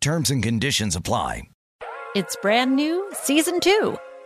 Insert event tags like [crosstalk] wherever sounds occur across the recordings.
Terms and conditions apply. It's brand new, season two.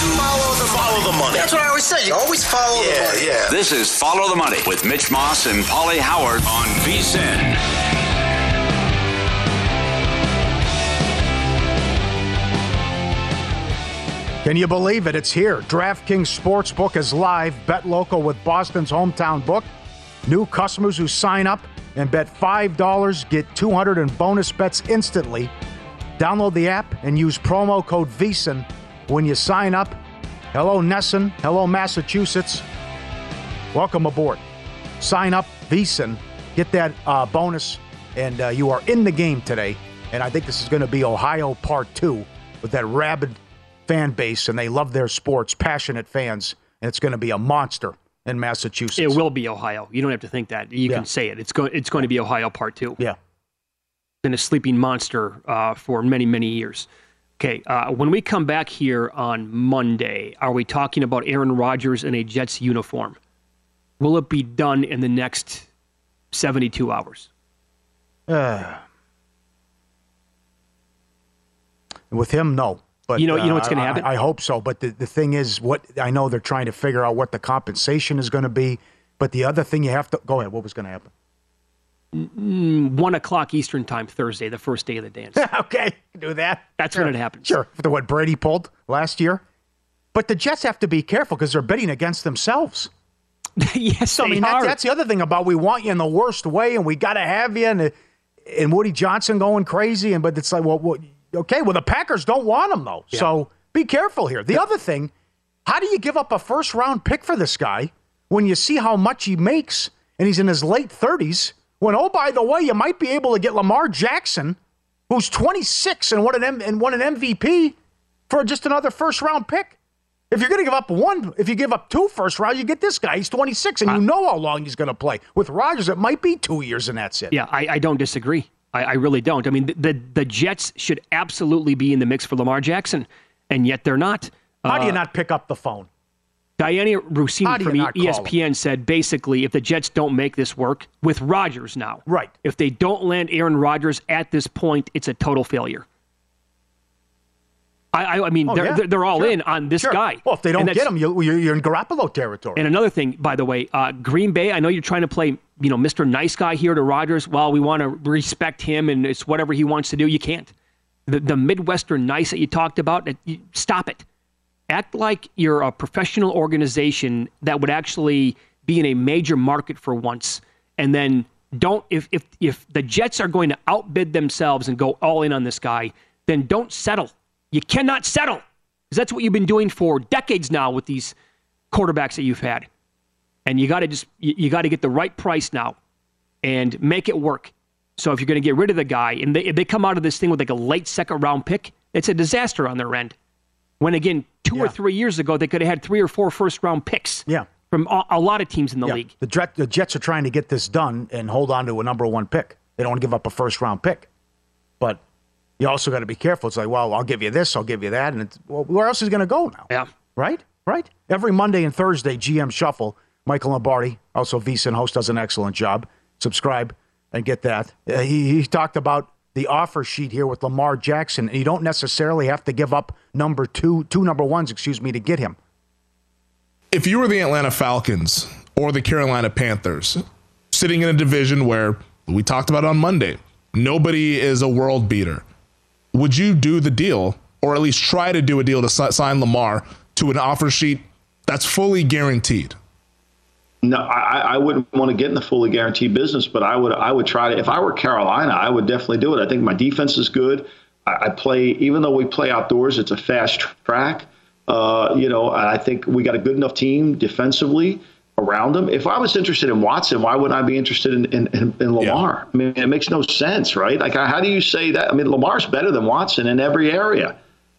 Always follow the, follow the money. That's what I always say. You always follow yeah, the money. Yeah, This is Follow the Money with Mitch Moss and Pauly Howard on VSIN. Can you believe it? It's here. DraftKings Sportsbook is live. Bet local with Boston's hometown book. New customers who sign up and bet $5 get 200 in bonus bets instantly. Download the app and use promo code VSIN when you sign up. Hello, Nesson. Hello, Massachusetts. Welcome aboard. Sign up, VSIN. Get that uh, bonus, and uh, you are in the game today. And I think this is going to be Ohio Part 2 with that rabid fan base, and they love their sports, passionate fans, and it's going to be a monster in Massachusetts. It will be Ohio. You don't have to think that. You Yeah. can say it. It's going. It's going to be Ohio Part Two. Yeah. Been a sleeping monster uh, for many many years. Okay. Uh, when we come back here on Monday, are we talking about Aaron Rodgers in a Jets uniform? Will it be done in the next seventy-two hours? Uh, with him, no. But You know- you know what's uh, gonna I- happen? I, hope so. But the, the thing is, what I know they're trying to figure out what the compensation is going to be. But the other thing you have to go ahead. What was going to happen? One o'clock Eastern time Thursday, the first day of the dance. [laughs] okay, do that. That's Sure. when it happens. Sure. the what Brady pulled last year. But the Jets have to be careful because they're betting against themselves. [laughs] yes, I mean, are. that, that's the other thing about we want you in the worst way, and we got to have you, and and Woody Johnson going crazy, and but it's like, well, what, okay, well the Packers don't want him though, so be careful here. The other thing, how do you give up a first round pick for this guy when you see how much he makes, and he's in his late thirties? When oh by the way, you might be able to get Lamar Jackson, who's 26 and won an M- and won an MVP for just another first round pick. If you're going to give up one, if you give up two first round, you get this guy. He's 26, and you know how long he's going to play. With Rodgers, it might be two years, and that's it. Yeah, I, I don't disagree. I, I really don't. I mean, the, the the Jets should absolutely be in the mix for Lamar Jackson, and yet they're not. How do you Uh, not pick up the phone? Dianna Russini from ESPN said basically, if the Jets don't make this work with Rodgers now, Right. If they don't land Aaron Rodgers at this point, it's a total failure. I, I, I mean, Oh, they're, yeah. they're they're all Sure. in on this Sure. guy. Well, if they don't get him, you, you're, you're in Garoppolo territory. and another thing, by the way, uh, Green Bay. I know you're trying to play, you know, Mr. Nice Guy here to Rodgers. Well, we want to respect him, and it's whatever he wants to do. You can't. The, the Midwestern nice that you talked about, that you, stop it. Act like you're a professional organization that would actually be in a major market for once, and then don't. If if if the Jets are going to outbid themselves and go all in on this guy, then don't settle. You cannot settle because that's what you've been doing for decades now with these quarterbacks that you've had and you got to just you, you got to get the right price now and make it work so if you're going to get rid of the guy and they, if they come out of this thing with like a late second round pick it's a disaster on their end when again two or three years ago they could have had three or four first round picks Yeah. from a, a lot of teams in the Yeah. league The, the Jets are trying to get this done and hold on to a number one pick. They don't want to give up a first round pick. But you also got to be careful. It's like, well, I'll give you this, I'll give you that, and it's, well, where else is going to go now? Yeah. Right? Right? Every Monday and Thursday, GM Shuffle, Michael Lombardi, also VSIN host, does an excellent job. Subscribe and get that. Uh, he, he talked about the offer sheet here with Lamar Jackson. And you don't necessarily have to give up number two, two number ones, excuse me, to get him. If you were the Atlanta Falcons or the Carolina Panthers, sitting in a division where we talked about on Monday, nobody is a world beater, would you do the deal or at least try to do a deal to sign Lamar to an offer sheet that's fully guaranteed? No, I, I wouldn't want to get in the fully guaranteed business, but I would I would try to. If I were Carolina, I would definitely do it. I think my defense is good. I, I play even though we play outdoors, it's a fast track. Uh, you know, I think we got a good enough team defensively around them. If I was interested in Watson, why wouldn't I be interested in, in, in, in Lamar? Yeah. I mean, it makes no sense, right? Like, how do you say that? I mean, Lamar's better than Watson in every area,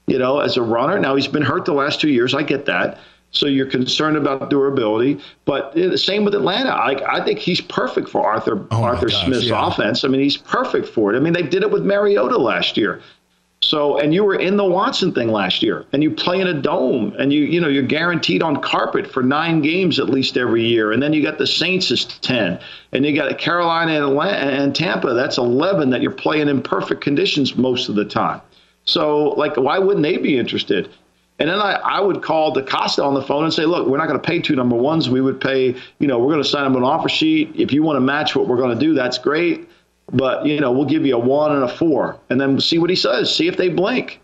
you know, as a runner. Now, he's been hurt the last two years. I get that. So you're concerned about durability, but eh, the same with Atlanta. I, I think he's perfect for Arthur oh Arthur gosh, Smith's yeah. offense. I mean, he's perfect for it. I mean, they did it with Mariota last year. So, and you were in the Watson thing last year, and you play in a dome, and you, you know, you're guaranteed on carpet for nine games at least every year, and then you got the Saints as ten, and you got Carolina and, Atlanta, and Tampa. That's eleven that you're playing in perfect conditions most of the time. So, like, why wouldn't they be interested? And then I, I would call DeCosta on the phone and say, look, we're not going to pay two number ones. We would pay, you know, we're going to sign them an offer sheet. If you want to match what we're going to do, that's great. But, you know, we'll give you a one and a four and then see what he says. See if they blink.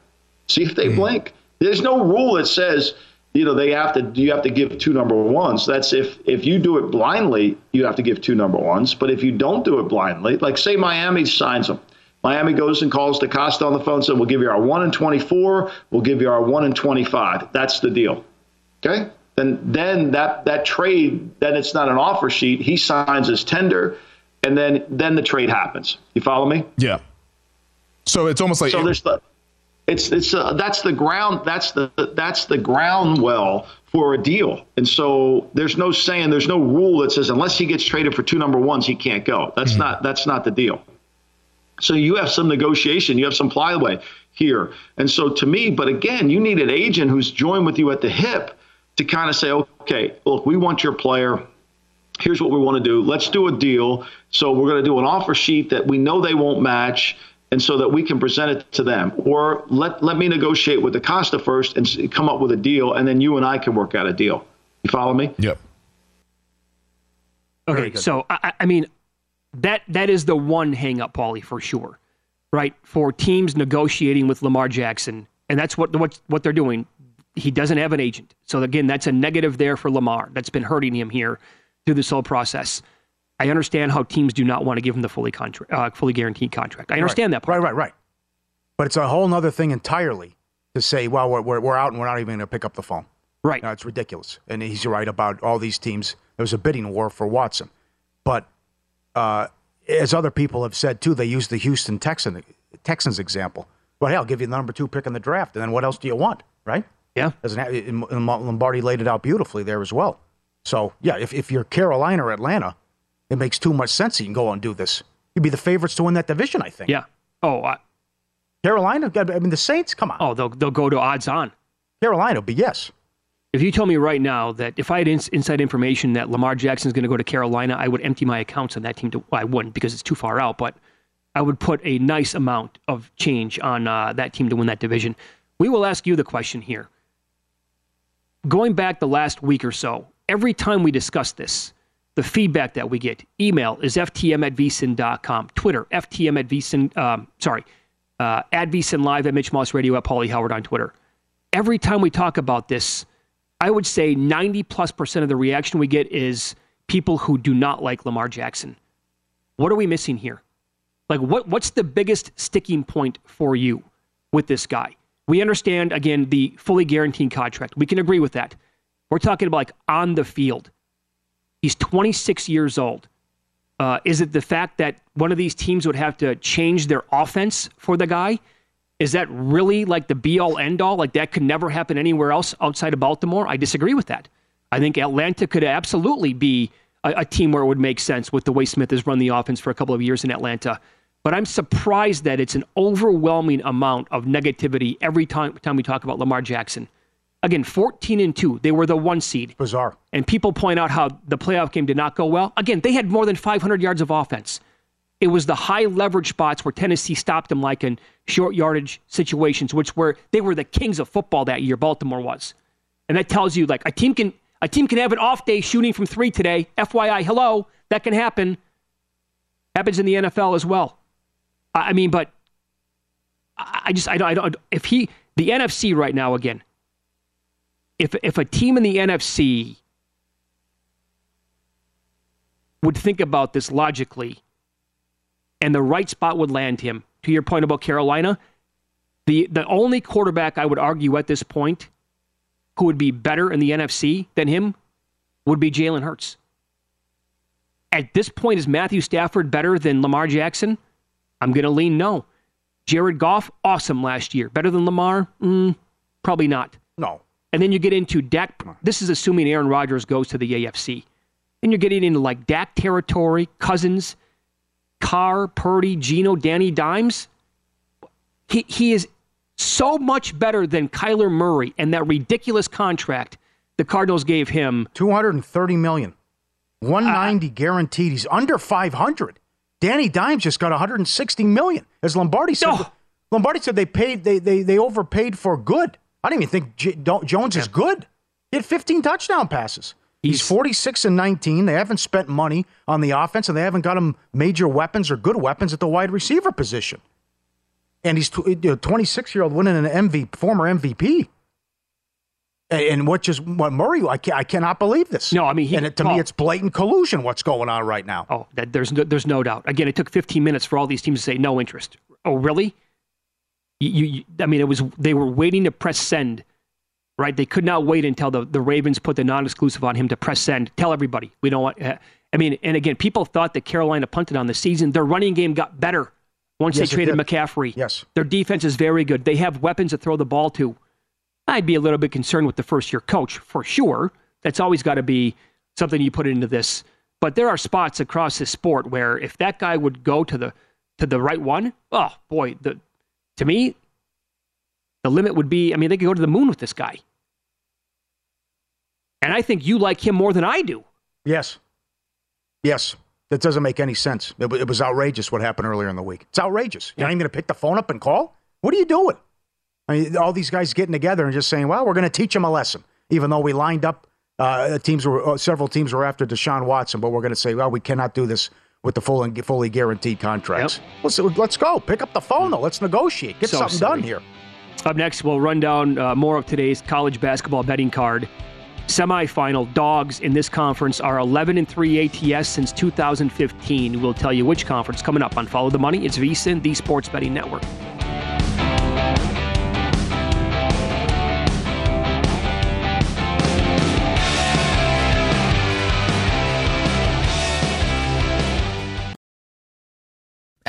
See if they mm-hmm. blink. There's no rule that says, you know, they have to, you have to give two number ones. That's if, if you do it blindly, you have to give two number ones. But if you don't do it blindly, like say Miami signs them Miami goes and calls DeCosta on the phone and said, We'll give you our 1 and 24, we'll give you our 1 and 25. That's the deal. Okay? Then then that that trade, then it's not an offer sheet. He signs his tender, and then then the trade happens. You follow me? Yeah. So it's almost like so there's the it's it's uh, that's the ground that's the that's the ground well for a deal. And so there's no saying there's no rule that says unless he gets traded for two number ones he can't go. That's mm-hmm. not that's not the deal. So you have some negotiation, you have some plyway here. And so to me, but again, you need an agent who's joined with you at the hip to kind of say, okay, look, we want your player. Here's what we want to do. Let's do a deal. So we're going to do an offer sheet that we know they won't match and so that we can present it to them. Or let let me negotiate with DeCosta first and come up with a deal, and then you and I can work out a deal. You follow me? Yep. Okay, so I, I mean, that that is the one hangup, Pauly, for sure, right? For teams negotiating with Lamar Jackson, and that's what what what they're doing. He doesn't have an agent, so again, that's a negative there for Lamar. That's been hurting him here through this whole process. I understand how teams do not want to give him the fully contract, uh, fully guaranteed contract. I understand right. that. Part. Right, right, right. But it's a whole other thing entirely to say, well, we're, we're, we're out and we're not even going to pick up the phone. Right. No, it's ridiculous. And he's right about all these teams. There was a bidding war for Watson. But uh, as other people have said too, they use the Houston Texan, Texans example. Well, hey, I'll give you the number two pick in the draft, and then what else do you want, right? Yeah. Doesn't have, Lombardi laid it out beautifully there as well. So yeah, if if you're Carolina or Atlanta, it makes too much sense. You can go and do this. You'd be the favorites to win that division, I think. Yeah. Oh, I, Carolina. I mean, the Saints. Come on. Oh, they'll they'll go to odds on. Carolina, but yes. If you told me right now that if I had ins- inside information that Lamar Jackson is going to go to Carolina, I would empty my accounts on that team. To, well, I wouldn't because it's too far out, but I would put a nice amount of change on uh, that team to win that division. We will ask you the question here. Going back the last week or so, every time we discuss this, the feedback that we get, email is ftm at vsin.com, Twitter, ftm at vsin, um, sorry, uh, at vsin live at Mitch Moss Radio at Pauly Howard on Twitter. Every time we talk about this, I would say 90 plus percent of the reaction we get is people who do not like Lamar Jackson. What are we missing here? Like, what, what's the biggest sticking point for you with this guy? We understand, again, the fully guaranteed contract. We can agree with that. We're talking about like on the field. He's 26 years old. Uh, is it the fact that one of these teams would have to change their offense for the guy? Is that really like the be all end all? Like that could never happen anywhere else outside of Baltimore? I disagree with that. I think Atlanta could absolutely be a, a team where it would make sense with the way Smith has run the offense for a couple of years in Atlanta. But I'm surprised that it's an overwhelming amount of negativity every time, time we talk about Lamar Jackson. Again, 14 and 2. They were the one seed. Bizarre. And people point out how the playoff game did not go well. Again, they had more than 500 yards of offense. It was the high leverage spots where Tennessee stopped them, like in short yardage situations, which were they were the kings of football that year. Baltimore was, and that tells you like a team can a team can have an off day shooting from three today. FYI, hello, that can happen. Happens in the NFL as well. I mean, but I just I don't, I don't if he the NFC right now again. If if a team in the NFC would think about this logically, and the right spot would land him. To your point about Carolina, the the only quarterback I would argue at this point who would be better in the NFC than him would be Jalen Hurts. At this point, is Matthew Stafford better than Lamar Jackson? I'm going to lean no. Jared Goff, awesome last year. Better than Lamar? Mm, probably not. No. And then you get into Dak. This is assuming Aaron Rodgers goes to the AFC. And you're getting into like Dak territory, Cousins, Carr, Purdy, Geno, Danny Dimes. He, he is so much better than Kyler Murray and that ridiculous contract the Cardinals gave him. 230 million. 190 uh, guaranteed. He's under 500. Danny Dimes just got 160 million. As Lombardi said. Lombardi said they paid they they they overpaid for good. I don't even think J- Jones is good. He had 15 touchdown passes. He's 46 and 19. They haven't spent money on the offense, and they haven't got him major weapons or good weapons at the wide receiver position. And he's a 26 year old winning an MV, former MVP. And what just what Murray? I, I cannot believe this. No, I mean, he, and it, to me, it's blatant collusion. What's going on right now? Oh, that, there's no, there's no doubt. Again, it took 15 minutes for all these teams to say no interest. Oh, really? You, you, I mean, it was they were waiting to press send, right? They could not wait until the, the Ravens put the non-exclusive on him to press send. Tell everybody we don't want. Uh, I mean, and again, people thought that Carolina punted on the season. Their running game got better once yes, they traded McCaffrey. Yes, their defense is very good. They have weapons to throw the ball to. I'd be a little bit concerned with the first year coach for sure. That's always got to be something you put into this. But there are spots across this sport where if that guy would go to the to the right one, oh boy, the to me, the limit would be I mean, they could go to the moon with this guy. And I think you like him more than I do. Yes. Yes. That doesn't make any sense. It, it was outrageous what happened earlier in the week. It's outrageous. You're not even going to pick the phone up and call? What are you doing? I mean, all these guys getting together and just saying, "Well, we're going to teach them a lesson," even though we lined up. Uh, teams were uh, several teams were after Deshaun Watson, but we're going to say, "Well, we cannot do this with the full and fully guaranteed contracts." Yep. Let's let's go. Pick up the phone though. Let's negotiate. Get so something silly. done here. Up next, we'll run down uh, more of today's college basketball betting card. Semifinal dogs in this conference are 11 and 3 ATS since 2015. We'll tell you which conference coming up on Follow the Money. It's VSIN, the Sports Betting Network.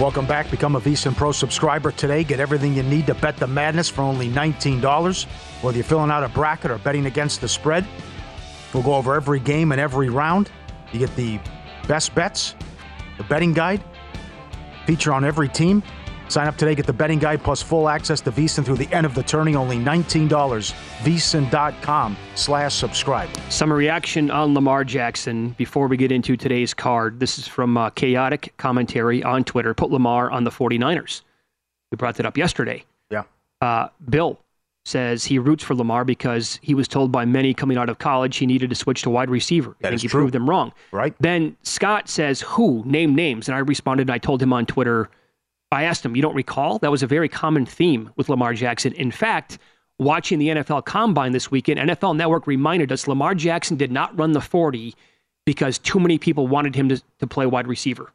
Welcome back. Become a VSIN Pro subscriber today. Get everything you need to bet the madness for only $19. Whether you're filling out a bracket or betting against the spread, we'll go over every game and every round. You get the best bets, the betting guide, feature on every team. Sign up today, get the betting guide plus full access to VSIN through the end of the tourney. Only $19. VSIN.com slash subscribe. Some reaction on Lamar Jackson before we get into today's card. This is from uh, Chaotic Commentary on Twitter. Put Lamar on the 49ers. We brought that up yesterday. Yeah. Uh, Bill says he roots for Lamar because he was told by many coming out of college he needed to switch to wide receiver. That I think he true. proved them wrong. Right. Then Scott says, Who? Name names. And I responded and I told him on Twitter, I asked him, You don't recall? That was a very common theme with Lamar Jackson. In fact, watching the NFL Combine this weekend, NFL Network reminded us Lamar Jackson did not run the 40 because too many people wanted him to, to play wide receiver.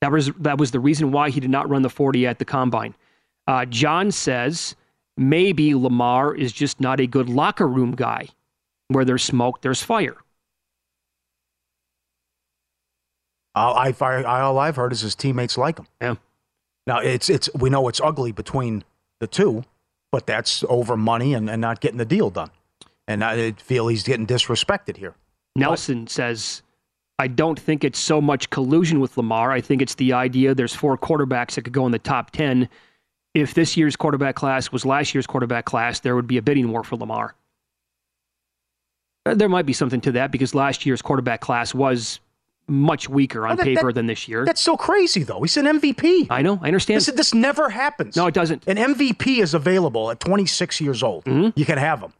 That was, that was the reason why he did not run the 40 at the Combine. Uh, John says maybe Lamar is just not a good locker room guy. Where there's smoke, there's fire. All, I, I, all I've heard is his teammates like him. Yeah. Now it's it's we know it's ugly between the two, but that's over money and, and not getting the deal done. And I feel he's getting disrespected here. Nelson says, I don't think it's so much collusion with Lamar. I think it's the idea there's four quarterbacks that could go in the top 10. If this year's quarterback class was last year's quarterback class, there would be a bidding war for Lamar. Uh, There might be something to that because last year's quarterback class was much weaker on That- paper that- than this year. That's so crazy though. He's an MVP. I know. I understand. This, this never happens. No, it doesn't. An MVP is available at 26 years old. Mm-hmm. You can have him,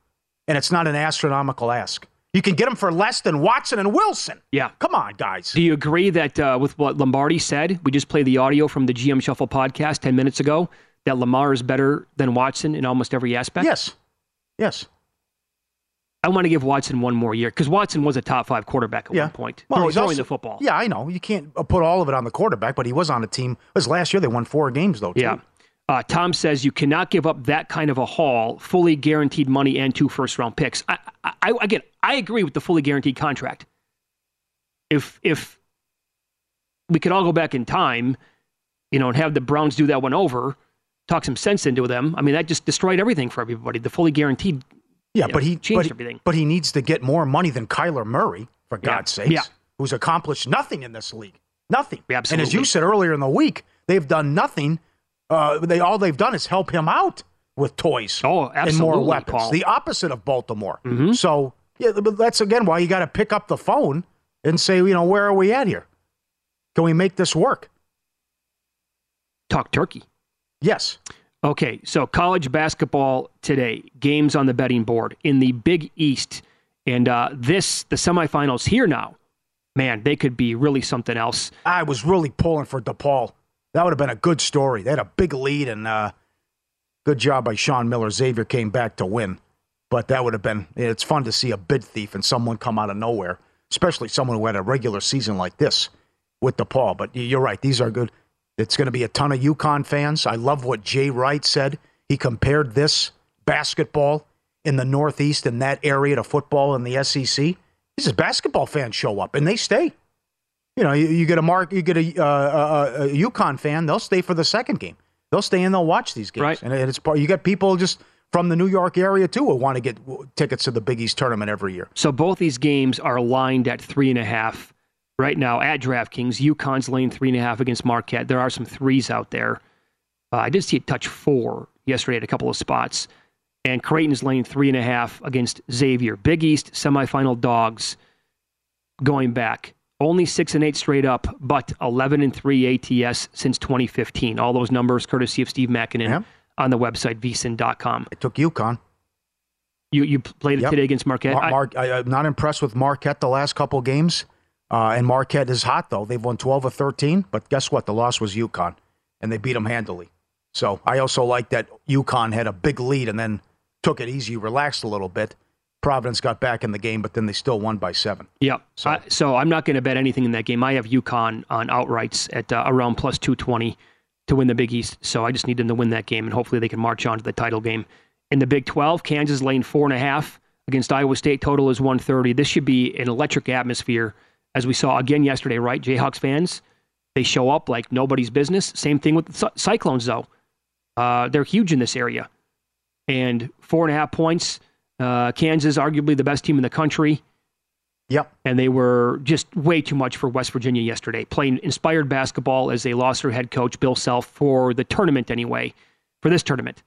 and it's not an astronomical ask. You can get him for less than Watson and Wilson. Yeah. Come on, guys. Do you agree that uh, with what Lombardi said? We just played the audio from the GM Shuffle podcast 10 minutes ago that Lamar is better than Watson in almost every aspect? Yes. Yes. I want to give Watson one more year because Watson was a top five quarterback at Yeah. one point. Well, he's throwing also- the football. Yeah, I know. You can't uh, put all of it on the quarterback, but he was on a team. It was last year they won four games though. Too. Yeah. Uh, Tom says you cannot give up that kind of a haul, fully guaranteed money and two first round picks. I, I, I again, I agree with the fully guaranteed contract. If if we could all go back in time, you know, and have the Browns do that one over, talk some sense into them. I mean, that just destroyed everything for everybody. The fully guaranteed. Yeah, but know, he changed but, everything. But he needs to get more money than Kyler Murray, for Yeah. God's sakes, Yeah. who's accomplished nothing in this league. Nothing. Yeah, And as you said earlier in the week, they've done nothing. Uh, they all they've done is help him out with toys Oh, and absolutely, more weapons. Paul. The opposite of Baltimore. Mhm. So yeah, but that's again why you got to pick up the phone and say, you know, where are we at here? Can we make this work? Talk turkey. Yes. Okay, so college basketball today, games on the betting board in the Big East. And uh, this, the semifinals here now, man, they could be really something else. I was really pulling for DePaul. That would have been a good story. They had a big lead, and uh, good job by Sean Miller. Xavier came back to win, but that would have been. It's fun to see a bid thief and someone come out of nowhere, especially someone who had a regular season like this with DePaul. But you're right; these are good. It's going to be a ton of UConn fans. I love what Jay Wright said. He compared this basketball in the Northeast in that area to football in the SEC. This is basketball fans show up and they stay. You know, you, you get a mark, you get a, uh, a, a UConn fan, they'll stay for the second game. They'll stay and they'll watch these games. Right. And it's part. You get people just from the New York area too who want to get tickets to the Big East tournament every year. So both these games are lined at three and a half right now at DraftKings. UConn's laying three and a half against Marquette. There are some threes out there. Uh, I did see it touch four yesterday at a couple of spots. And Creighton's laying three and a half against Xavier. Big East semifinal dogs going back. Only six and eight straight up, but 11 and three ATS since 2015. All those numbers courtesy of Steve Makinen Yeah. on the website, vsin.com. I took UConn. You, you played it Yep. today against Marquette. Mar- Mar- I, am not impressed with Marquette the last couple games. Uh, and Marquette is hot, though. They've won 12 or 13, but guess what? The loss was UConn, and they beat them handily. So I also like that UConn had a big lead and then took it easy, relaxed a little bit. Providence got back in the game, but then they still won by seven. Yeah. So, so I'm not going to bet anything in that game. I have UConn on outrights at uh, around plus 220 to win the Big East. So I just need them to win that game, and hopefully they can march on to the title game. In the Big 12, Kansas lane four and a half against Iowa State. Total is 130. This should be an electric atmosphere, as we saw again yesterday, right? Jayhawks fans, they show up like nobody's business. Same thing with the Cyclones, though. Uh, they're huge in this area. And four and a half points. Uh, Kansas, arguably the best team in the country. Yep. And they were just way too much for West Virginia yesterday, playing inspired basketball as they lost their head coach, Bill Self, for the tournament anyway, for this tournament.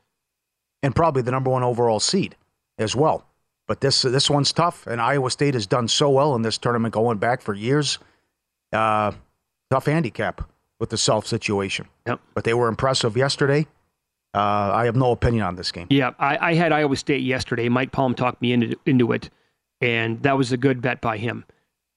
and probably the number one overall seed as well. But this this one's tough, and Iowa State has done so well in this tournament going back for years. Uh, tough handicap with the self situation. Yep. But they were impressive yesterday. Uh, I have no opinion on this game. Yeah, I, I had Iowa State yesterday. Mike Palm talked me into, into it, and that was a good bet by him.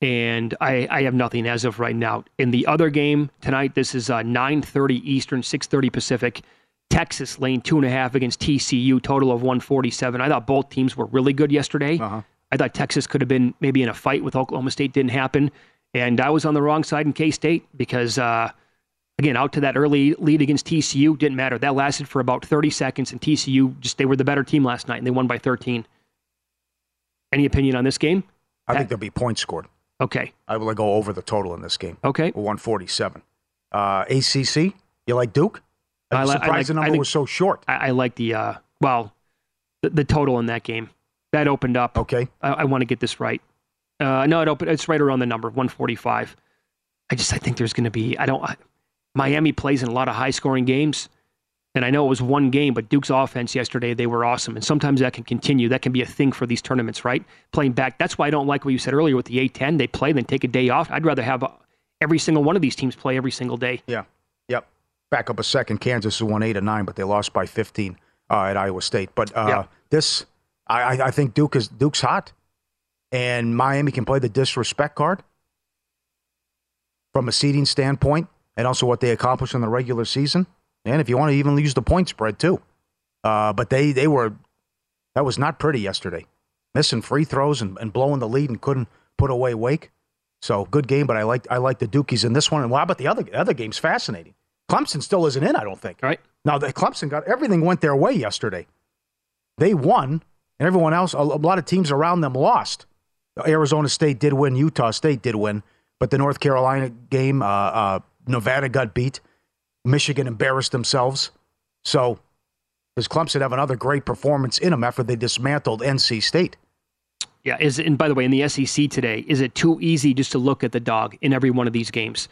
And I, I have nothing as of right now. In the other game tonight, this is uh, 9.30 Eastern, 6.30 Pacific. Texas lane two and a half against TCU, total of 147. I thought both teams were really good yesterday. Uh-huh. I thought Texas could have been maybe in a fight with Oklahoma State. Didn't happen. And I was on the wrong side in K State because, uh, again, out to that early lead against TCU didn't matter. That lasted for about 30 seconds, and TCU just, they were the better team last night, and they won by 13. Any opinion on this game? I think there'll be points scored. Okay. I will go over the total in this game. Okay. 147. Uh, ACC, you like Duke? I'm I li- I like- the number think- was so short. I, I like the, uh, well, the, the total in that game. That opened up. Okay. I, I want to get this right. Uh, no, it opened, it's right around the number, 145. I just, I think there's going to be, I don't, I, Miami plays in a lot of high scoring games. And I know it was one game, but Duke's offense yesterday, they were awesome. And sometimes that can continue. That can be a thing for these tournaments, right? Playing back. That's why I don't like what you said earlier with the A10. They play, then take a day off. I'd rather have uh, every single one of these teams play every single day. Yeah. Back up a second. Kansas won eight and nine, but they lost by 15 uh, at Iowa State. But uh, Yeah. this, I, I- I think Duke is Duke's hot, and Miami can play the disrespect card from a seeding standpoint, and also what they accomplished in the regular season. And if you want to even use the point spread too, uh, but they they were that was not pretty yesterday, missing free throws and, and blowing the lead and couldn't put away Wake. So good game, but I like I like the Dukies in this one. And wow, but the other the other game's fascinating. Clemson still isn't in, I don't think. Right. Now the Clemson got everything went their way yesterday. They won, and everyone else, a, a lot of teams around them lost. Arizona State did win, Utah State did win, but the North Carolina game, uh, uh, Nevada got beat, Michigan embarrassed themselves. So does Clemson have another great performance in them after they dismantled NC State? Yeah. Is and by the way, in the SEC today, is it too easy just to look at the dog in every one of these games?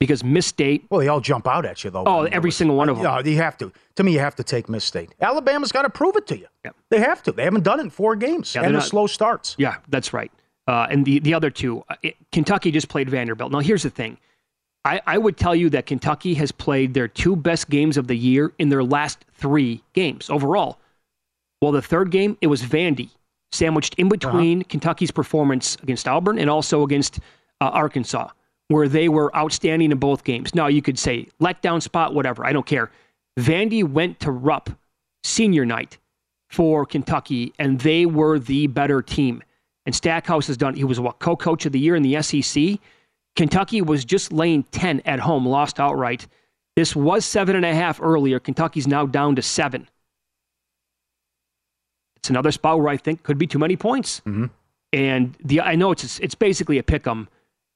Because Miss State. Well, they all jump out at you though. Oh, every single one of them. Yeah, you have to. To me, you have to take Miss State. Alabama's got to prove it to you. Yeah. They have to. They haven't done it in four games, Yeah, and the not- slow starts. Yeah, that's right. Uh, and the, the other two, uh, it, Kentucky just played Vanderbilt. Now, here's the thing I, I would tell you that Kentucky has played their two best games of the year in their last three games overall. Well, the third game, it was Vandy, sandwiched in between Kentucky's performance against Auburn and also against uh, Arkansas, where they were outstanding in both games. Now, you could say letdown spot, whatever. I don't care. Vandy went to Rupp senior night for Kentucky, and they were the better team. And Stackhouse has done, he was what, co coach of the year in the SEC. Kentucky was just laying 10 at home, lost outright. This was seven and a half earlier. Kentucky's now down to seven. It's another spot where I think could be too many points. Mm-hmm. And the I know it's it's basically a pick 'em.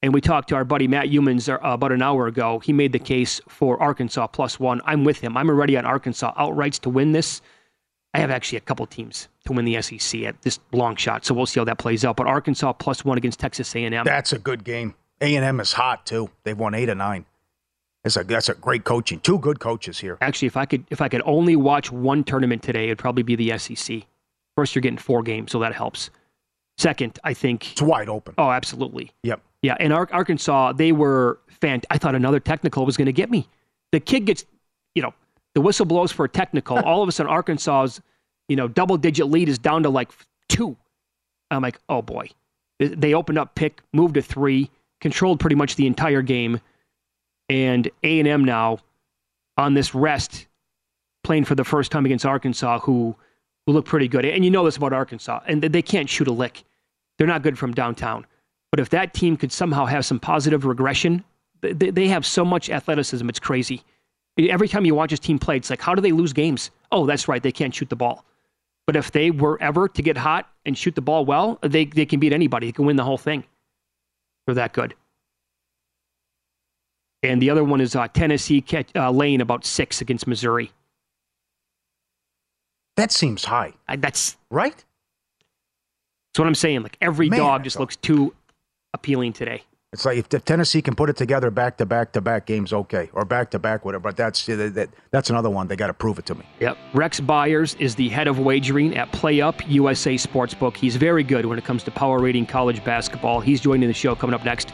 And we talked to our buddy Matt Youmans uh, about an hour ago. He made the case for Arkansas plus one. I'm with him. I'm already on Arkansas outrights to win this. I have actually a couple teams to win the SEC at this long shot, so we'll see how that plays out. But Arkansas plus one against Texas A&M. That's a good game. A and M is hot too. They've won eight of nine. That's a that's a great coaching. Two good coaches here. Actually, if I could if I could only watch one tournament today, it'd probably be the SEC. First, you're getting four games, so that helps. Second, I think it's wide open. Oh, absolutely. Yep. Yeah, and Arkansas, they were fan. I thought another technical was going to get me. The kid gets, you know, the whistle blows for a technical. [laughs] All of a sudden, Arkansas's, you know, double digit lead is down to like two. I'm like, oh boy. They opened up pick, moved to three, controlled pretty much the entire game, and A and M now on this rest, playing for the first time against Arkansas, who who look pretty good. And you know this about Arkansas, and they can't shoot a lick. They're not good from downtown. But if that team could somehow have some positive regression, they, they have so much athleticism, it's crazy. Every time you watch this team play, it's like, how do they lose games? Oh, that's right, they can't shoot the ball. But if they were ever to get hot and shoot the ball well, they, they can beat anybody. They can win the whole thing. They're that good. And the other one is uh, Tennessee uh, laying about six against Missouri. That seems high. I, that's right. That's what I'm saying. Like every Man, dog just looks too appealing today. It's like if, if Tennessee can put it together back to back to back games, okay, or back to back, whatever. But that's that, that's another one. They got to prove it to me. Yep. Rex Byers is the head of wagering at PlayUp USA Sportsbook. He's very good when it comes to power rating college basketball. He's joining the show coming up next.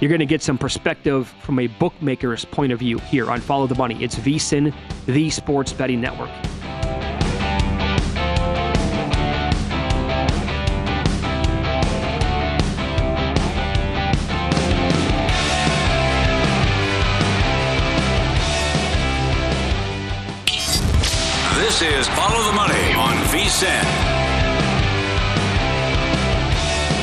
You're going to get some perspective from a bookmaker's point of view here on Follow the Money. It's VSIN, the Sports Betting Network.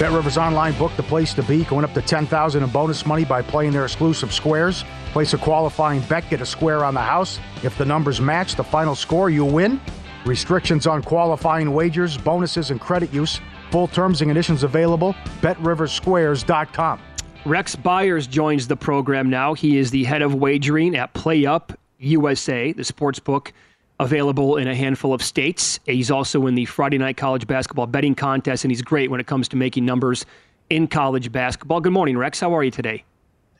Bet Rivers Online book the place to be, going up to 10000 in bonus money by playing their exclusive squares. Place a qualifying bet, get a square on the house. If the numbers match the final score, you win. Restrictions on qualifying wagers, bonuses, and credit use. Full terms and conditions available. BetRiversSquares.com. Rex Byers joins the program now. He is the head of wagering at PlayUp USA, the sports book available in a handful of states. He's also in the Friday Night College Basketball Betting Contest, and he's great when it comes to making numbers in college basketball. Good morning, Rex. How are you today?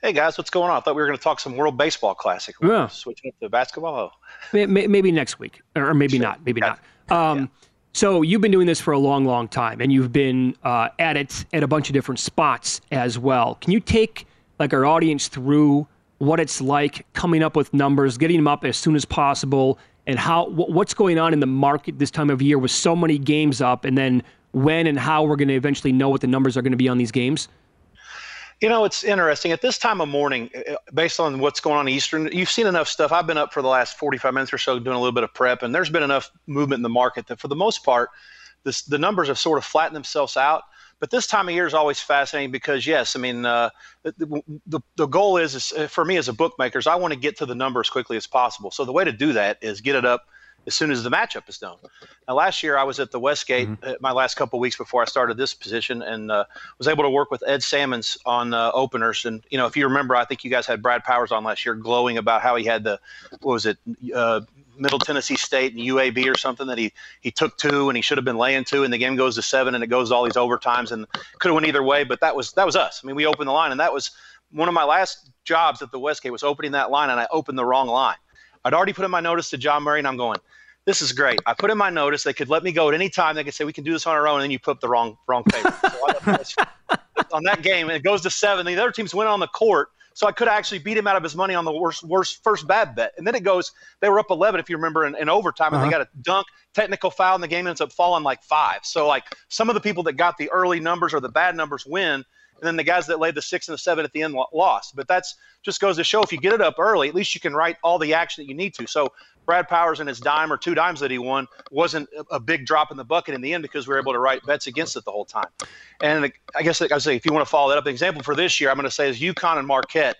Hey guys, what's going on? I thought we were going to talk some World Baseball Classic. Yeah. Switching up to basketball. Oh. Maybe next week, or maybe sure. not. Maybe not. Um, yeah. So you've been doing this for a long, long time, and you've been uh, at it at a bunch of different spots as well. Can you take like our audience through what it's like coming up with numbers, getting them up as soon as possible, and how what's going on in the market this time of year with so many games up, and then when and how we're going to eventually know what the numbers are going to be on these games? You know, it's interesting. At this time of morning, uh, uh, based on what's going on Eastern, you've seen enough stuff. I've been up for the last 45 minutes or so doing a little bit of prep, and there's been enough movement in the market that for the most part, this, the numbers have sort of flattened themselves out. But this time of year is always fascinating because, yes, I mean, uh, the, the, the goal is, is, uh, for me as a bookmaker, is I want to get to the number as quickly as possible. So the way to do that is get it up as soon as the matchup is known. Now, last year I was at the Westgate mm-hmm. my last couple weeks before I started this position, and uh, was able to work with Ed Salmons on uh, openers. And you know, if you remember, I think you guys had Brad Powers on last year, glowing about how he had the what was it, uh, Middle Tennessee State and UAB or something that he he took two and he should have been laying two and the game goes to seven and it goes to all these overtimes and could have went either way. But that was that was us. I mean, we opened the line and that was one of my last jobs at the Westgate was opening that line and I opened the wrong line. I'd already put in my notice to John Murray and I'm going. This is great. I put in my notice. They could let me go at any time. They could say we can do this on our own, and then you put the wrong wrong paper. So [laughs] on that game, and it goes to seven. The other teams went on the court so I could actually beat him out of his money on the worst, worst first bad bet. And then it goes, they were up 11, if you remember, in, in overtime, and uh-huh. they got a dunk, technical foul, and the game ends up falling like five. So, like, some of the people that got the early numbers or the bad numbers win, and then the guys that laid the six and the seven at the end lost. But that's just goes to show if you get it up early, at least you can write all the action that you need to. So Brad Powers and his dime or two dimes that he won wasn't a big drop in the bucket in the end because we were able to write bets against it the whole time. And I guess I say if you want to follow that up, the example for this year I'm going to say is UConn and Marquette.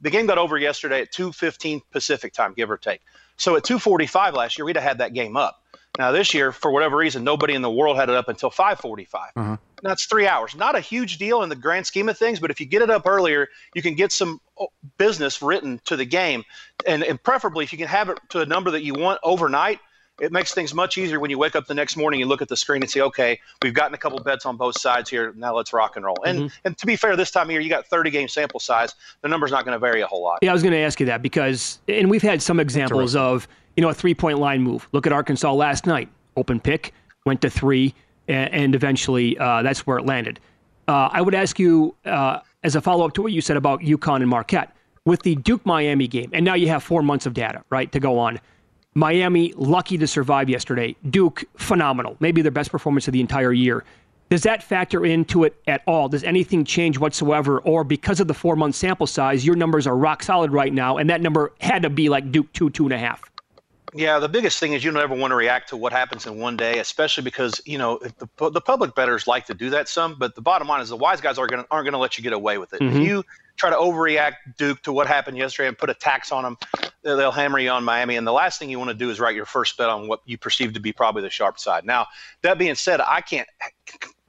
The game got over yesterday at 2:15 Pacific time, give or take. So at 2:45 last year, we'd have had that game up. Now this year, for whatever reason, nobody in the world had it up until 5:45. Uh-huh. That's three hours. Not a huge deal in the grand scheme of things, but if you get it up earlier, you can get some oh, business written to the game, and, and preferably if you can have it to a number that you want overnight. it makes things much easier when you wake up the next morning and look at the screen and say, okay, we've gotten a couple bets on both sides here. Now let's rock and roll. And mm-hmm. and to be fair, this time of year you got 30 game sample size. The number's not going to vary a whole lot. Yeah, I was going to ask you that because, and we've had some examples of you know a three point line move. Look at Arkansas last night, open pick, went to three, and, and eventually uh, that's where it landed. Uh, I would ask you uh, as a follow up to what you said about UConn and Marquette with the Duke Miami game, and now you have four months of data, right, to go on. Miami, lucky to survive yesterday. Duke, phenomenal. Maybe their best performance of the entire year. Does that factor into it at all? Does anything change whatsoever? Or because of the four month sample size, your numbers are rock solid right now, and that number had to be like Duke two, two and a half? Yeah, the biggest thing is you never want to react to what happens in one day, especially because you know the, the public bettors like to do that some. But the bottom line is the wise guys are going aren't going to let you get away with it. Mm-hmm. If you try to overreact Duke to what happened yesterday and put a tax on them, they'll hammer you on Miami. And the last thing you want to do is write your first bet on what you perceive to be probably the sharp side. Now, that being said, I can't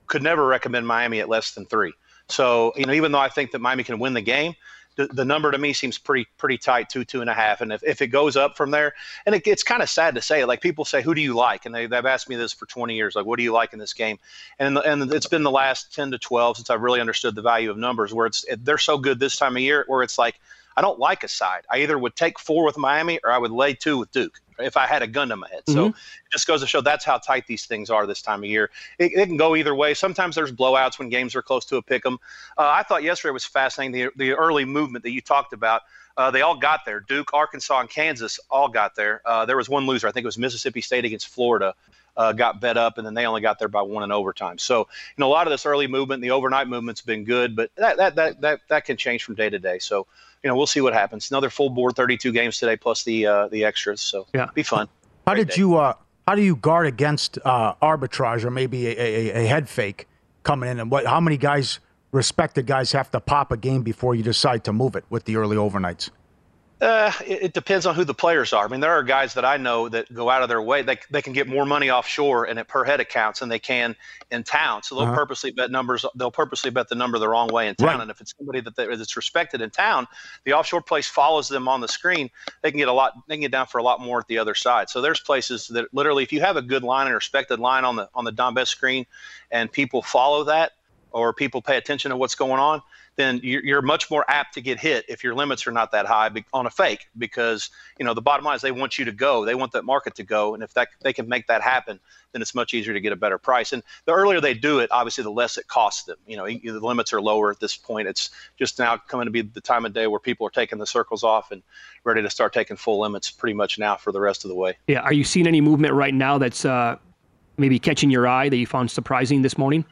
could never recommend Miami at less than three. So, you know, even though I think that Miami can win the game, the, the number to me seems pretty pretty tight, two two and a half. And if, if it goes up from there, and it, it's kind of sad to say, like people say, who do you like? And they, they've asked me this for 20 years, like, what do you like in this game? And and it's been the last 10 to 12 since I've really understood the value of numbers, where it's they're so good this time of year, where it's like I don't like a side. I either would take four with Miami or I would lay two with Duke if I had a gun to my head. Mm-hmm. So it just goes to show that's how tight these things are this time of year. It, it can go either way. Sometimes there's blowouts when games are close to a pick 'em. Uh, I thought yesterday was fascinating the the early movement that you talked about. Uh, they all got there. Duke, Arkansas, and Kansas all got there. Uh, there was one loser. I think it was Mississippi State against Florida. Uh, got bet up, and then they only got there by one in overtime. So, you know, a lot of this early movement, the overnight movement's been good, but that that that that, that can change from day to day. So, you know, we'll see what happens. Another full board, 32 games today, plus the uh, the extras. So yeah, be fun. How Great did day. you uh, how do you guard against uh, arbitrage or maybe a, a, a, head fake coming in? And what how many guys respected guys have to pop a game before you decide to move it with the early overnights? Uh, it, it, depends on who the players are. I mean, there are guys that I know that go out of their way. They, they can get more money offshore and at per head accounts than they can in town. So they'll uh-huh. purposely bet numbers. They'll purposely bet the number the wrong way in town. Right. And if it's somebody that they, that's respected in town, the offshore place follows them on the screen. They can get a lot. They can get down for a lot more at the other side. So there's places that literally, if you have a good line and respected line on the on the Don Best screen, and people follow that, or people pay attention to what's going on, then you're much more apt to get hit if your limits are not that high on a fake because you know the bottom line is they want you to go they want that market to go and if that they can make that happen then it's much easier to get a better price. And the earlier they do it obviously the less it costs them. You know the limits are lower at this point. It's just now coming to be the time of day where people are taking the circles off and ready to start taking full limits pretty much now for the rest of the way. Yeah. Are you seeing any movement right now that's uh, maybe catching your eye that you found surprising this morning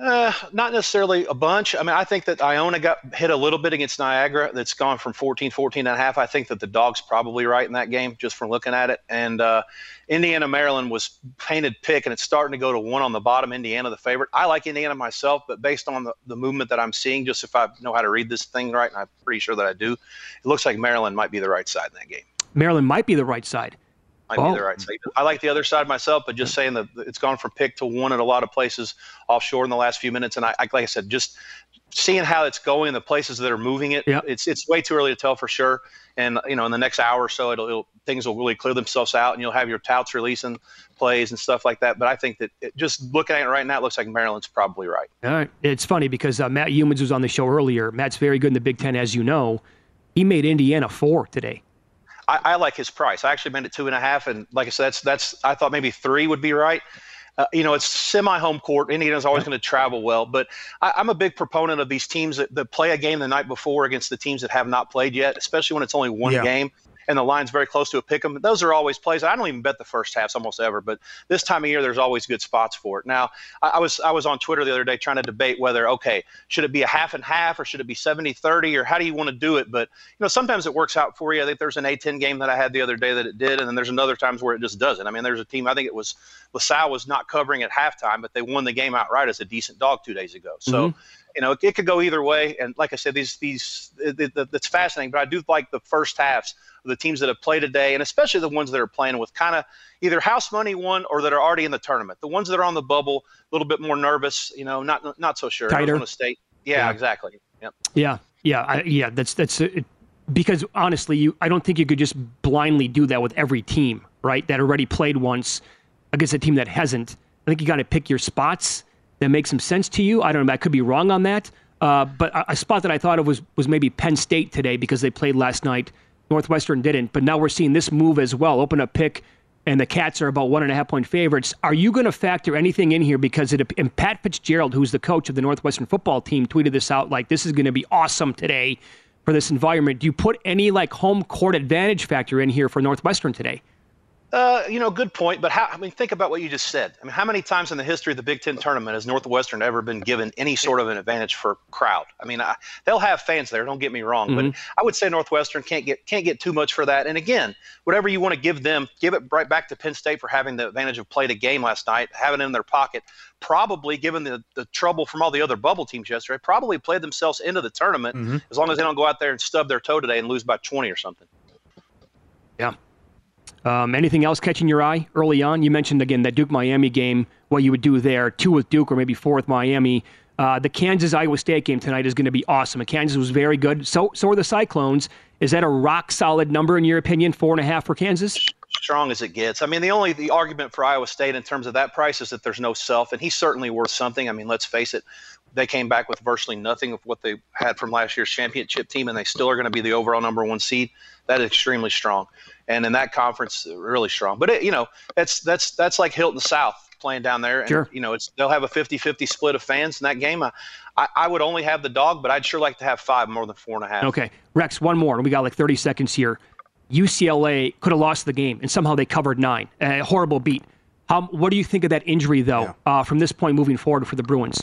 uh, not necessarily a bunch. I mean, I think that Iona got hit a little bit against Niagara. That's gone from 14, 14 and a half. I think that the dog's probably right in that game just from looking at it. And uh, Indiana, Maryland was painted pick, and it's starting to go to one on the bottom. Indiana, the favorite. I like Indiana myself, but based on the, the movement that I'm seeing, just if I know how to read this thing right, and I'm pretty sure that I do, it looks like Maryland might be the right side in that game. Maryland might be the right side might oh. be the right side. I like the other side myself, but just saying that it's gone from pick to one at a lot of places offshore in the last few minutes. And I, like I said, just seeing how it's going, the places that are moving it, yep. it's it's way too early to tell for sure. And you know, in the next hour or so, it'll, it'll things will really clear themselves out, and you'll have your touts releasing plays and stuff like that. But I think that it, just looking at it right now, it looks like Maryland's probably right. All right. It's funny because uh, Matt Youmans was on the show earlier. Matt's very good in the Big Ten, as you know. He made Indiana four today. I, I, like his price. I actually made it two and a half, and like I said, that's that's I thought maybe three would be right. Uh, you know, it's semi home court. Indiana's always going to travel well, but I, am a big proponent of these teams that, that, play a game the night before against the teams that have not played yet, especially when it's only one yeah. game and the line's very close to a pick 'em. Those are always plays. I don't even bet the first halves almost ever, but this time of year there's always good spots for it. Now, I, I was I was on Twitter the other day trying to debate whether okay, should it be a half and half or should it be 70-30 or how do you want to do it? But you know, sometimes it works out for you. I think there's an A10 game that I had the other day that it did, and then there's another times where it just doesn't. I mean, there's a team I think it was LaSalle was not covering at halftime, but they won the game outright as a decent dog two days ago. So. Mm-hmm you know, it, could go either way. And like I said, these these it, it, it's fascinating. But I do like the first halves the teams that have played today, and especially the ones that are playing with kind of either house money one or that are already in the tournament. The ones that are on the bubble, a little bit more nervous. You know, not not so sure. Tighter. State. Yeah, yeah, exactly. Yep. Yeah, yeah, I, yeah. That's that's it, because honestly, you I don't think you could just blindly do that with every team right? That already played once against a team that hasn't. I think you got to pick your spots that make some sense to you. I don't know. I could be wrong on that. Uh, but a, a spot that I thought of was was maybe Penn State today because they played last night. Northwestern didn't, but now we're seeing this move as well. Open up pick, and the Cats are about one and a half point favorites. Are you going to factor anything in here because it? And Pat Fitzgerald, who's the coach of the Northwestern football team, tweeted this out like this is going to be awesome today for this environment. Do you put any like home court advantage factor in here for Northwestern today? Uh, you know, good point. But how? I mean, think about what you just said. I mean, how many times in the history of the Big Ten tournament has Northwestern ever been given any sort of an advantage for crowd? I mean, I, they'll have fans there. Don't get me wrong, mm-hmm. but I would say Northwestern can't get can't get too much for that. And again, whatever you want to give them, give it right back to Penn State for having the advantage of played a game last night, having it in their pocket. Probably, given the, the trouble from all the other bubble teams yesterday, probably played themselves into the tournament mm-hmm. as long as they don't go out there and stub their toe today and lose by 20 or something. Yeah. Um, anything else catching your eye early on? You mentioned again that Duke Miami game, what you would do there, two with Duke or maybe four with Miami. Uh, the Kansas Iowa State game tonight is going to be awesome. Kansas was very good. So so are the Cyclones. Is that a rock solid number in your opinion? Four and a half for Kansas? Strong as it gets. I mean, the only the argument for Iowa State in terms of that price is that there's no self, and he's certainly worth something. I mean, let's face it, they came back with virtually nothing of what they had from last year's championship team, and they still are going to be the overall number one seed. That is extremely strong and in that conference, really strong. But it, you know, that's that's that's like Hilton South playing down there. And, sure. You know, it's they'll have a 50-50 split of fans in that game. I, I, I, would only have the dog, but I'd sure like to have five more than four and a half. Okay, Rex, one more. We got like 30 seconds here. UCLA could have lost the game, and somehow they covered nine. A horrible beat. How, what do you think of that injury, though, yeah. uh, from this point moving forward for the Bruins?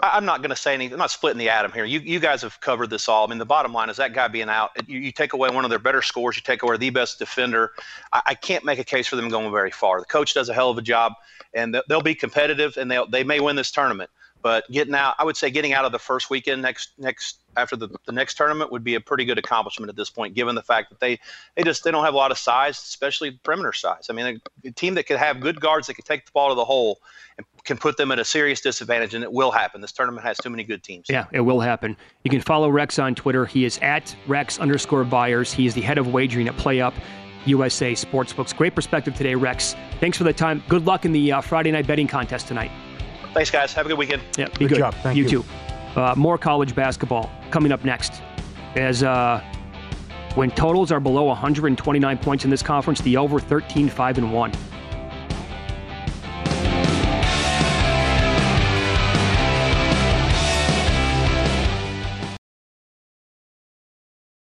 I'm not going to say anything. I'm not splitting the atom here. You, you guys have covered this all. I mean, the bottom line is that guy being out, you, you take away one of their better scores, you take away the best defender. I, I, can't make a case for them going very far. The coach does a hell of a job, and they'll be competitive, and they they may win this tournament. But getting out, I would say getting out of the first weekend next next after the, the next tournament would be a pretty good accomplishment at this point, given the fact that they they just they don't have a lot of size, especially perimeter size. I mean, a, a team that could have good guards that could take the ball to the hole and can put them at a serious disadvantage, and it will happen. This tournament has too many good teams. Yeah, it will happen. You can follow Rex on Twitter. He is at Rex underscore Byers. He is the head of wagering at PlayUp. USA Sportsbooks. Great perspective today, Rex. Thanks for the time. Good luck in the uh, Friday night betting contest tonight. Thanks, guys. Have a good weekend. Yeah, be good. good. job. Thank you. You too. Uh, more college basketball coming up next. As uh, when totals are below 129 points in this conference, the over 13 5 and 1.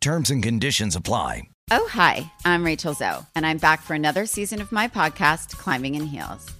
Terms and conditions apply. Oh, hi, I'm Rachel Zoe, and I'm back for another season of my podcast, Climbing in Heels.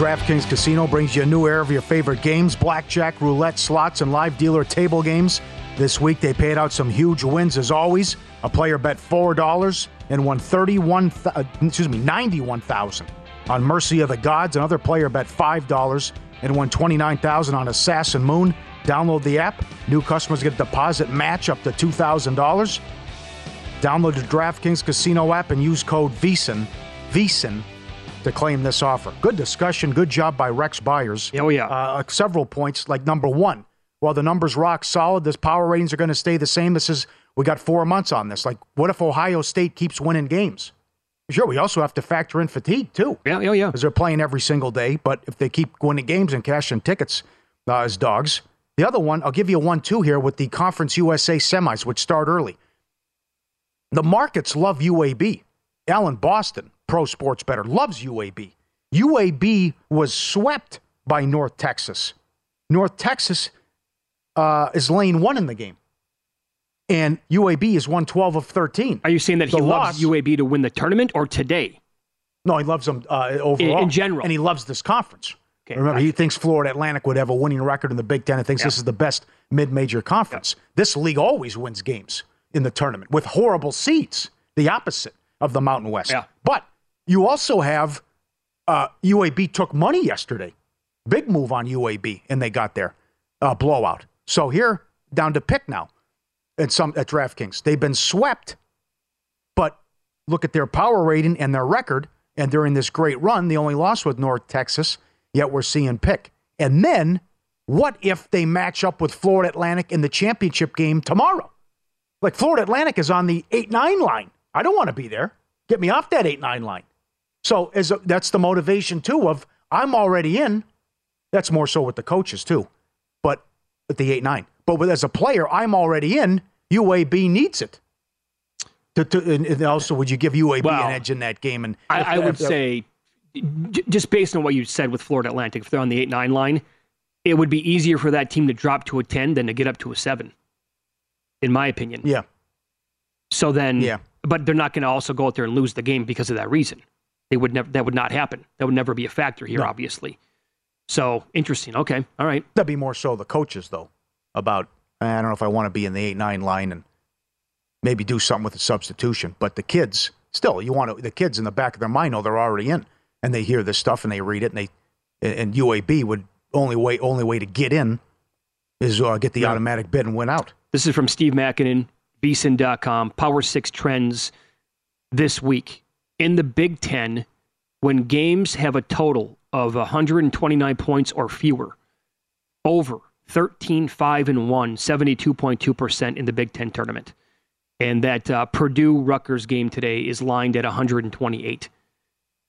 DraftKings Casino brings you a new era of your favorite games blackjack, roulette, slots, and live dealer table games. This week they paid out some huge wins as always. A player bet $4 and won 31 uh, excuse me, 91,000 on Mercy of the Gods. Another player bet $5 and won 29,000 on Assassin Moon. Download the app. New customers get a deposit match up to $2,000. Download the DraftKings Casino app and use code VSIN, VSIN to claim this offer. Good discussion. Good job by Rex Byers. Oh, yeah. Uh, several points, like number one, while the numbers rock solid, this power ratings are going to stay the same. This is, we got four months on this. Like, what if Ohio State keeps winning games? Sure, we also have to factor in fatigue, too. Yeah, yeah, yeah. Because they're playing every single day. But if they keep winning games and cashing tickets uh, as dogs. The other one, I'll give you a one two here with the Conference USA semis, which start early. The markets love UAB. Alan Boston, pro sports bettor, loves UAB. UAB was swept by North Texas. North Texas uh, is lane one in the game. And UAB is 112 of 13. Are you saying that The he loss- loves UAB to win the tournament or today? No, he loves them uh, overall. in general. And he loves this conference. Okay, Remember, he thinks Florida Atlantic would have a winning record in the Big Ten and thinks Yeah. this is the best mid major conference. This league always wins games in the tournament with horrible seeds, the opposite of the Mountain West. Yeah. But you also have uh, UAB took money yesterday. Big move on UAB, and they got their uh, blowout. So here, down to pick now at some at DraftKings. They've been swept, but look at their power rating and their record. And during this great run, they only lost with North Texas, yet we're seeing pick. And then, what if they match up with Florida Atlantic in the championship game tomorrow? Like Florida Atlantic is on the 8 9 line. I don't want to be there. Get me off that 8 9 line. So as a, that's the motivation, too, of I'm already in. That's more so with the coaches, too. But at the 8 9. But with, as a player, I'm already in. UAB needs it. To, to, and also, would you give UAB Well, an edge in that game? And I, if- I would if- say, just based on what you said with Florida Atlantic, if they're on the 8 9 line, it would be easier for that team to drop to a 10 than to get up to a 7, in my opinion. yeah, So then, Yeah. but they're not going to also go out there and lose the game because of that reason. They would never. That would not happen. That would never be a factor here, No. obviously. So interesting. Okay, all right. that'd be more so the coaches though. About I don't know if I want to be in the eight nine line and maybe do something with the substitution. But the kids, still, you want to. The kids in the back of their mind know they're already in, and they hear this stuff and they read it, and they and UAB would only way only way to get in is uh, get the Yeah. automatic bid and win out. This is from Steve Makinen, VSIN.com. Power Six trends this week in the Big Ten. When games have a total of 129 points or fewer, over 13, 5, and 1, 72.2% in the Big Ten tournament. And that uh, Purdue Rutgers game today is lined at 128.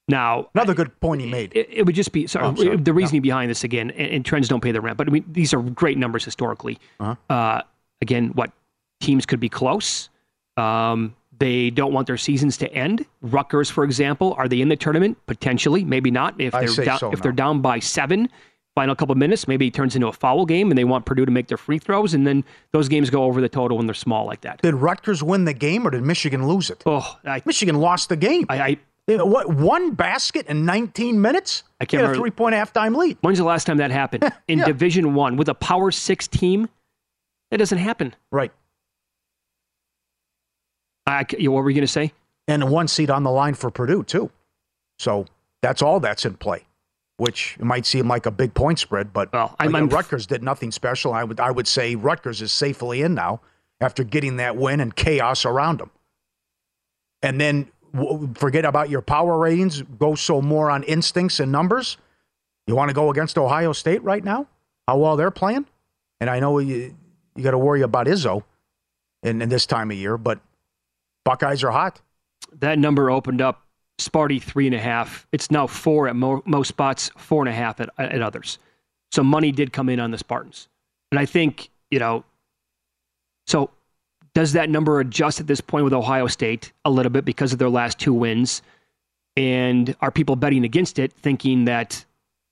Now, Another good point he made. it, it would just be sorry, Oh, sorry. the reasoning behind this again and, and trends don't pay the rent but i mean these are great numbers historically Uh-huh. uh, again what teams could be close um, they don't want their seasons to end Rutgers for example are they in the tournament potentially maybe not if they're down, so if they're down by seven final couple minutes maybe it turns into a foul game and they want Purdue to make their free throws and then those games go over the total when they're small like that Did Rutgers win the game or did Michigan lose it? oh I, Michigan lost the game. I, I what one basket in 19 minutes? I can't had a remember- three point halftime lead. when's the last time that happened [laughs] in Yeah. division one with a power six team that doesn't happen Right. I, what were you going to say? and one seat on the line for Purdue too. So that's all that's in play, which might seem like a big point spread, but Well, I'm- I'm- Rutgers did nothing special. I would I would say Rutgers is safely in now after getting that win and chaos around them. And then forget about your power ratings. Go so more on instincts and numbers. You want to go against Ohio State right now? How well they're playing? And I know you you got to worry about Izzo in, in this time of year, but Buckeyes are hot. That number opened up Sparty three and a half. It's now four at mo- most spots, four and a half at, at others. So money did come in on the Spartans. And I think you know, so does that number adjust at this point with Ohio State a little bit because of their last two wins? And are people betting against it, thinking that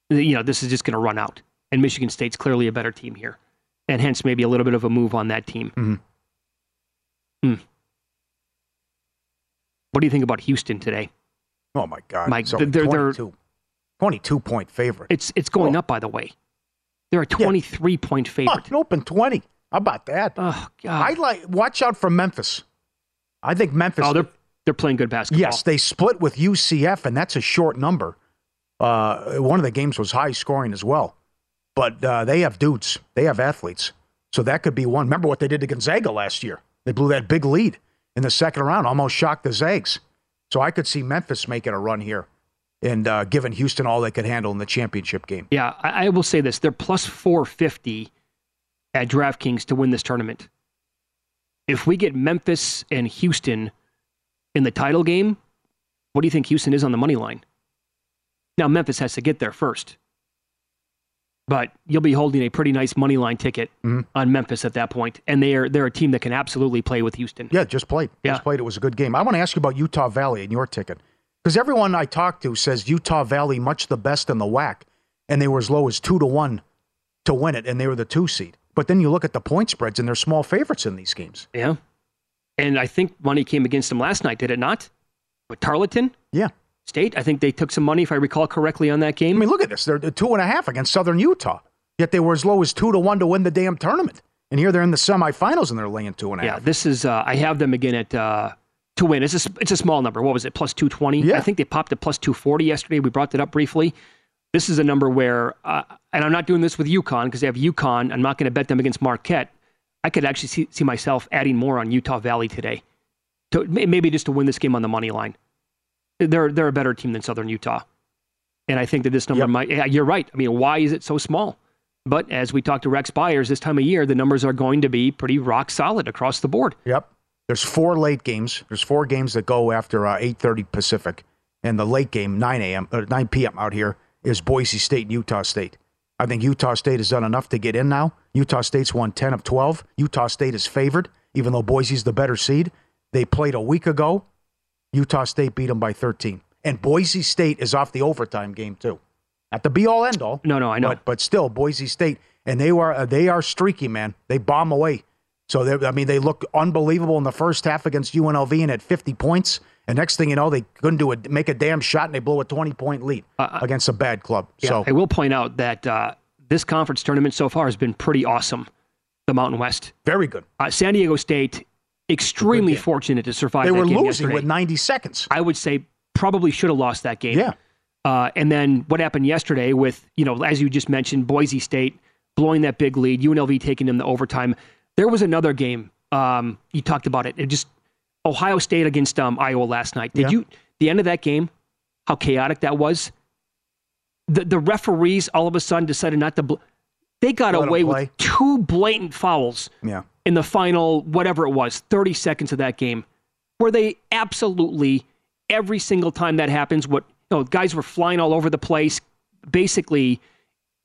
you know this is just going to run out? And Michigan State's clearly a better team here, and hence maybe a little bit of a move on that team. Mm-hmm. Hmm. What do you think about Houston today? Oh my God! Mike, they're, they're 22, 22 point favorite. it's it's going up by the way. They're a twenty three point Oh, favorite. an open twenty. How about that? Oh God! I like. Watch out for Memphis. I think Memphis. oh, they're they're playing good basketball. Yes, they split with UCF, and that's a short number. Uh, one of the games was high scoring as well, but uh, they have dudes, they have athletes, so that could be one. Remember what they did to Gonzaga last year? They blew that big lead in the second round, almost shocked the Zags. So I could see Memphis making a run here and uh, giving Houston all they could handle in the championship game. Yeah, I, I will say this: they're plus four fifty at DraftKings to win this tournament. If we get Memphis and Houston in the title game, what do you think Houston is on the money line? Now Memphis has to get there first, but you'll be holding a pretty nice money line ticket Mhm. on Memphis at that point, and they are they're a team that can absolutely play with Houston. Yeah, just played. Yeah. Just played. It was a good game. I want to ask you about Utah Valley and your ticket. Because everyone I talk to says Utah Valley much the best in the WAC, and they were as low as two to one to win it, and they were the two seed. But then you look at the point spreads, and they're small favorites in these games. Yeah, and I think money came against them last night, did it not? With Tarleton Yeah. State, I think they took some money, if I recall correctly, on that game. I mean, look at this. They're two and a half against Southern Utah, yet they were as low as two to one to win the damn tournament. And here they're in the semifinals, and they're laying two and a half. Yeah, this is. Uh, I have them again at uh, to win. It's a, it's a small number. What was it? Plus two twenty. Yeah. I think they popped at plus two forty yesterday. We brought that up briefly. This is a number where, uh, and I'm not doing this with UConn because they have UConn. I'm not going to bet them against Marquette. I could actually see, see myself adding more on Utah Valley today, to, maybe just to win this game on the money line. They're they're a better team than Southern Utah, and I think that this number Yep. might. You're right. I mean, why is it so small? But as we talk to Rex Byers this time of year, the numbers are going to be pretty rock solid across the board. Yep. There's four late games. There's four games that go after uh, 8:30 Pacific, and the late game 9 a.m. or 9 p.m. out here is Boise State and Utah State. I think Utah State has done enough to get in now. Utah State's won 10 of 12. Utah State is favored, even though Boise's the better seed. They played a week ago. Utah State beat them by 13, and Boise State is off the overtime game too. Not the be all end all. No, no, I know. But, but still, Boise State, and they were uh, they are streaky, man. They bomb away. So I mean, they look unbelievable in the first half against UNLV and at 50 points. And next thing you know, they couldn't do it, make a damn shot, and they blow a 20 point lead against a bad club. Uh, Yeah, so I will point out that uh, this conference tournament so far has been pretty awesome. The Mountain West, very good. uh, San Diego State, extremely fortunate to survive. They were losing yesterday. with 90 seconds. I would say probably should have lost that game. Yeah. Uh, and then what happened yesterday with, you know, as you just mentioned, Boise State blowing that big lead, UNLV taking them to overtime. There was another game. Um, you talked about it. It just Ohio State against um, Iowa last night. Did Yeah. you the end of that game? How chaotic that was. The the referees all of a sudden decided not to. Bl- they got Let away with two blatant fouls Yeah. In the final, whatever it was, 30 seconds of that game, where they absolutely, every single time that happens, what, you know, guys were flying all over the place, basically,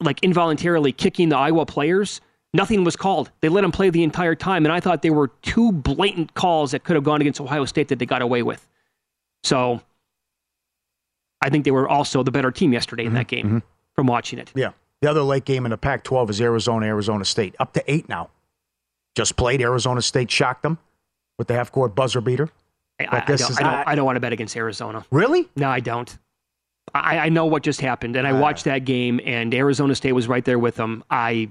like involuntarily kicking the Iowa players. Nothing was called. They let them play the entire time. And I thought there were two blatant calls that could have gone against Ohio State that they got away with. So I think they were also the better team yesterday in that mm-hmm, game mm-hmm. from watching it. Yeah. The other late game in the Pac 12 is Arizona, Arizona State. Up to eight now. Just played. Arizona State shocked them with the half court buzzer beater. I, I don't, is I, don't, I don't want to bet against Arizona. Really? No, I don't. I, I know what just happened, and I ah. watched that game, and Arizona State was right there with them. I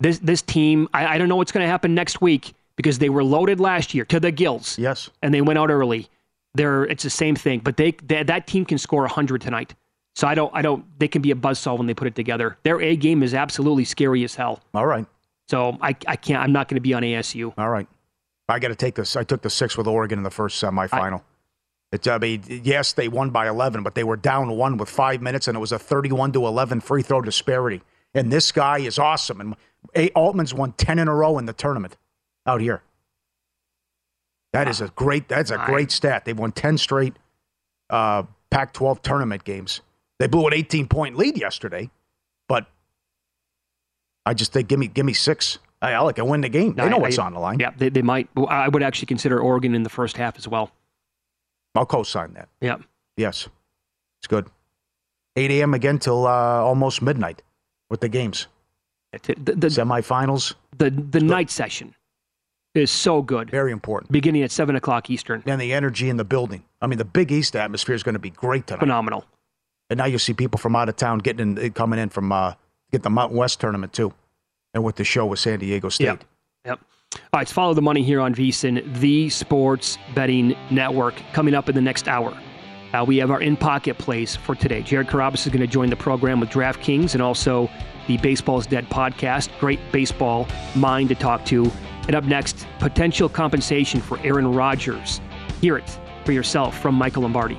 this this team, I, I don't know what's going to happen next week because they were loaded last year to the gills, Yes. and they went out early. They're it's the same thing, but they, they that team can score hundred tonight. So I don't I don't they can be a buzzsaw when they put it together. Their A game is absolutely scary as hell. All right. So I I can't I'm not going to be on ASU. All right. I got to take this. I took the six with Oregon in the first semifinal. It's, I mean, yes, they won by 11, but they were down one with five minutes, and it was a 31 to 11 free throw disparity. And this guy is awesome. And A. Altman's won 10 in a row in the tournament out here. That is a great. That's a great stat. They've won 10 straight uh, Pac-12 tournament games. They blew an 18 point lead yesterday, but I just think give me give me six I like I win the game. They know I- what's I- on the line. Yeah, they, they might. I would actually consider Oregon in the first half as well. I'll co-sign that. Yeah. Yes, it's good. 8 a.m. again till uh, almost midnight with the games. The, the, Semifinals. The the night session is so good. Very important. Beginning at seven o'clock Eastern. And the energy in the building. I mean, the Big East atmosphere is going to be great tonight. Phenomenal. And now you see people from out of town getting in, coming in from uh, get the Mountain West tournament too, and with the show with San Diego State. Yep. Yep. All right, follow the money here on VSIN, the sports betting network. Coming up in the next hour, uh, we have our in pocket plays for today. Jared Carrabis is going to join the program with DraftKings and also the Baseball's Dead podcast. Great baseball mind to talk to. And up next, potential compensation for Aaron Rodgers. Hear it for yourself from Michael Lombardi.